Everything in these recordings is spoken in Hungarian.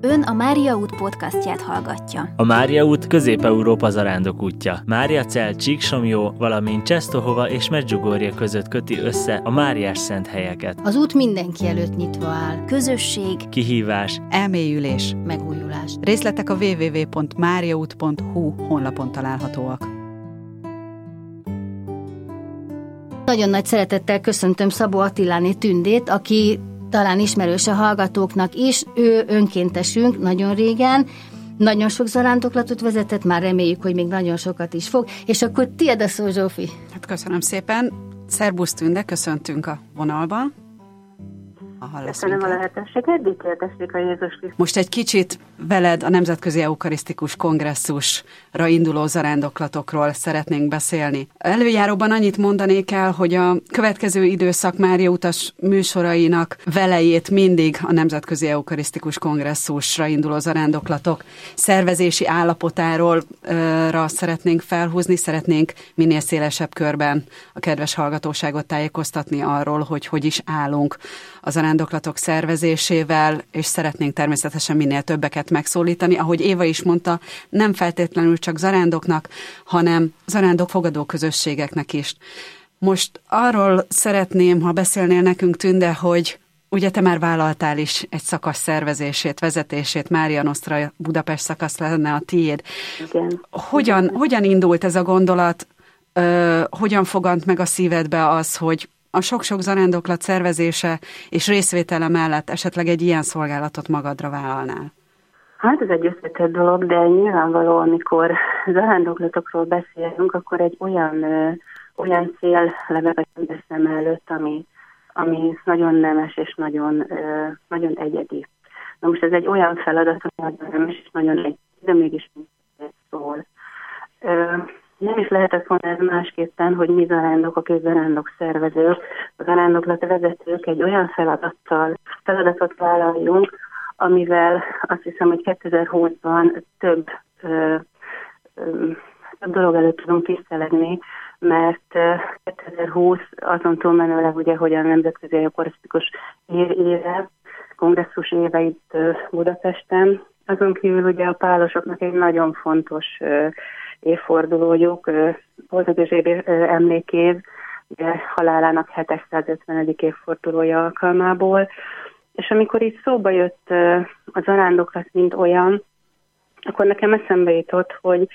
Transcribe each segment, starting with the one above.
Ön a Mária út podcastját hallgatja. A Mária út Közép-Európa zarándok útja. Mária Cel, Csíksomjó, valamint Csesztohova és Medjugorje között köti össze a Máriás szent helyeket. Az út mindenki előtt nyitva áll. Közösség, Kihívás, elmélyülés, megújulás. Részletek a www.mariaút.hu honlapon találhatóak. Nagyon nagy szeretettel köszöntöm Szabó Attiláné Tündét, aki talán ismerős a hallgatóknak is. Ő önkéntesünk nagyon régen, nagyon sok zarándoklatot vezetett, már reméljük, hogy még nagyon sokat is fog. És akkor tiéd a szó, Zsófi. Hát köszönöm szépen. Szerbusz Tünde, köszöntünk a vonalban. Ha Köszönöm a lehetőséget, dicsértessék a Jézus Krisztus. Most egy kicsit veled a Nemzetközi Eukarisztikus Kongresszusra induló zarándoklatokról szeretnénk beszélni. Előjáróban annyit mondanék el, hogy a következő időszak Mária utas műsorainak velejét mindig a Nemzetközi Eukarisztikus Kongresszusra induló zarándoklatok szervezési állapotáról ra szeretnénk felhúzni, szeretnénk minél szélesebb körben a kedves hallgatóságot tájékoztatni arról, hogy hogy is állunk a zarándoklatok szervezésével, és szeretnénk természetesen minél többeket megszólítani. Ahogy Éva is mondta, nem feltétlenül csak zarándoknak, hanem zarándok fogadó közösségeknek is. Most arról szeretném, ha beszélnél nekünk, Tünde, hogy Ugye te már vállaltál is egy szakasz szervezését, vezetését, Mária Nostra Budapest szakasz lenne a tiéd. Igen. Hogyan, hogyan indult ez a gondolat, ö, hogyan fogant meg a szívedbe az, hogy a sok-sok zarándoklat szervezése és részvétele mellett esetleg egy ilyen szolgálatot magadra vállalnál? Hát ez egy összetett dolog, de nyilvánvaló, amikor zarándoklatokról beszélünk, akkor egy olyan, olyan cél lebeg szem előtt, ami, ami nagyon nemes és nagyon, nagyon egyedi. Na most ez egy olyan feladat, ami nagyon nemes és nagyon egyedi, de mégis szól. Ö, nem is lehetett volna ez másképpen, hogy mi zarándokok és zarándok szervezők, a zarándoklat vezetők egy olyan feladattal, feladatot vállaljunk, amivel azt hiszem, hogy 2020-ban több, ö, ö, több dolog előtt tudunk tisztelegni, mert 2020 azon túlmenőleg ugye, hogy a Nemzetközi Eucharisztikus éve, kongresszus éve itt Budapesten, azon kívül ugye a pálosoknak egy nagyon fontos évfordulójuk, Boldog emlékév, ugye halálának 750. évfordulója alkalmából, és amikor itt szóba jött a zarándoklat, mint olyan, akkor nekem eszembe jutott, hogy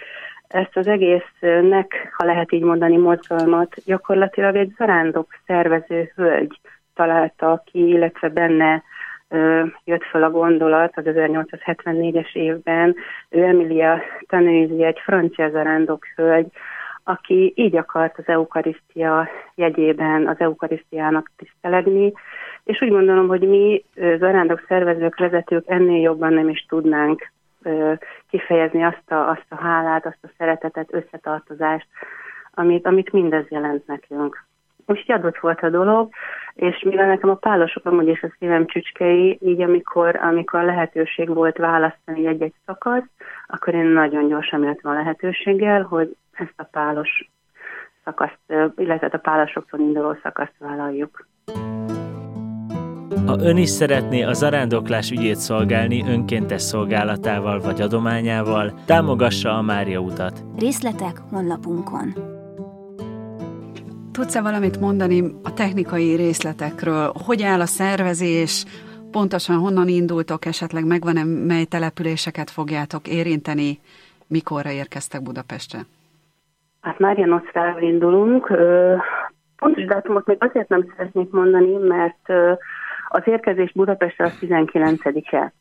ezt az egésznek, ha lehet így mondani, mozgalmat gyakorlatilag egy zarándok szervező hölgy találta ki, illetve benne jött fel a gondolat az 1874-es évben. Ő Emilia Tanőzi, egy francia zarándok hölgy, aki így akart az eukarisztia jegyében az eukarisztiának tisztelegni, és úgy gondolom, hogy mi zarándok szervezők, vezetők ennél jobban nem is tudnánk kifejezni azt a, azt a hálát, azt a szeretetet, összetartozást, amit, amit mindez jelent nekünk. Most adott volt a dolog, és mivel nekem a pálosok amúgy is a szívem csücskei, így amikor, amikor lehetőség volt választani egy-egy szakasz, akkor én nagyon gyorsan jöttem a lehetőséggel, hogy ezt a pálos szakaszt, illetve a pálosoktól induló szakaszt vállaljuk. Ha ön is szeretné a zarándoklás ügyét szolgálni önkéntes szolgálatával vagy adományával, támogassa a Mária utat. Részletek honlapunkon. Tudsz-e valamit mondani a technikai részletekről? Hogy áll a szervezés? Pontosan honnan indultok, esetleg megvan-e, mely településeket fogjátok érinteni? Mikorra érkeztek Budapestre? Hát Mária Noszráról indulunk. Pontos dátumot még azért nem szeretnék mondani, mert az érkezés Budapestre az 19-e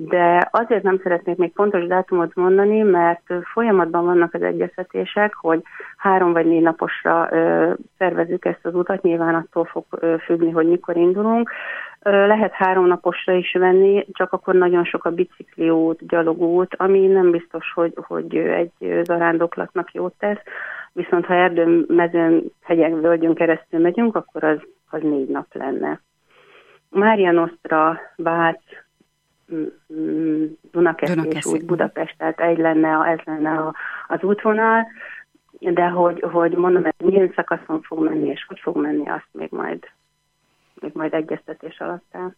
de azért nem szeretnék még pontos dátumot mondani, mert folyamatban vannak az egyeztetések, hogy három vagy négy naposra ö, szervezzük ezt az utat, nyilván attól fog ö, függni, hogy mikor indulunk. Ö, lehet három naposra is venni, csak akkor nagyon sok a bicikliút, gyalogút, ami nem biztos, hogy, hogy egy zarándoklatnak jót tesz, viszont ha erdőn, mezőn, hegyek, völgyön keresztül megyünk, akkor az, az négy nap lenne. Mária Nostra, Vác, Dunakeszi és úgy Budapest, tehát egy lenne, ez lenne a, az útvonal, de hogy, hogy mondom, ez milyen szakaszon fog menni, és hogy fog menni, azt még majd, még majd egyeztetés alatt áll.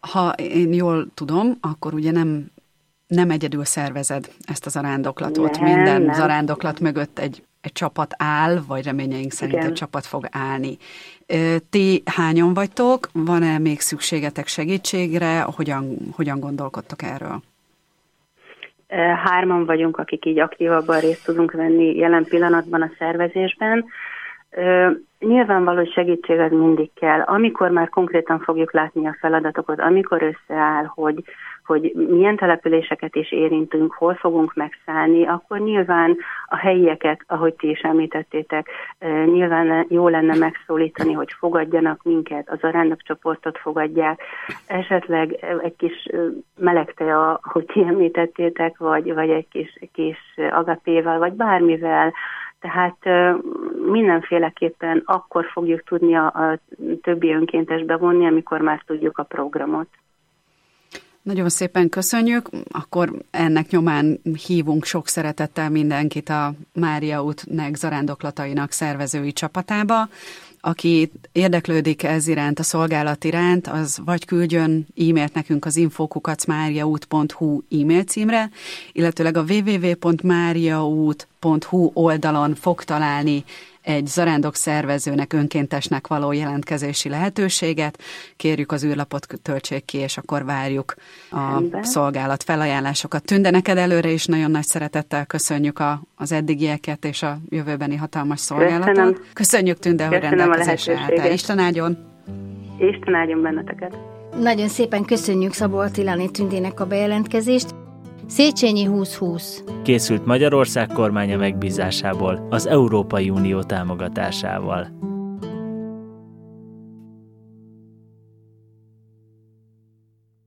Ha én jól tudom, akkor ugye nem, nem egyedül szervezed ezt a zarándoklatot. Nem, Minden nem. zarándoklat mögött egy, egy csapat áll, vagy reményeink szerint Igen. egy csapat fog állni. Ti hányan vagytok? Van-e még szükségetek segítségre? Hogyan, hogyan gondolkodtok erről? Hárman vagyunk, akik így aktívabban részt tudunk venni jelen pillanatban a szervezésben. Nyilvánvaló, hogy segítség az mindig kell. Amikor már konkrétan fogjuk látni a feladatokat, amikor összeáll, hogy, hogy milyen településeket is érintünk, hol fogunk megszállni, akkor nyilván a helyieket, ahogy ti is említettétek, nyilván jó lenne megszólítani, hogy fogadjanak minket, az arándok csoportot fogadják, esetleg egy kis melegtea, hogy ti említettétek, vagy, vagy egy kis, kis agapéval, vagy bármivel, tehát mindenféleképpen akkor fogjuk tudni a, a többi önkéntes bevonni, amikor már tudjuk a programot. Nagyon szépen köszönjük, akkor ennek nyomán hívunk sok szeretettel mindenkit a Mária útnek zarándoklatainak szervezői csapatába. Aki érdeklődik ez iránt, a szolgálat iránt, az vagy küldjön e-mailt nekünk az infokukacmáriaút.hu e-mail címre, illetőleg a www.máriaút.hu oldalon fog találni egy zarándok szervezőnek, önkéntesnek való jelentkezési lehetőséget. Kérjük az űrlapot töltsék ki, és akkor várjuk a Ember. szolgálat felajánlásokat. Tünde, neked előre is nagyon nagy szeretettel köszönjük a, az eddigieket és a jövőbeni hatalmas szolgálatot. Köszönöm. Köszönjük Tünde, hogy rendelkezésre álltál. Isten áldjon! Isten áldjon benneteket! Nagyon szépen köszönjük Szabó Attiláné Tündének a bejelentkezést. Széchenyi 2020 Készült Magyarország kormánya megbízásából, az Európai Unió támogatásával.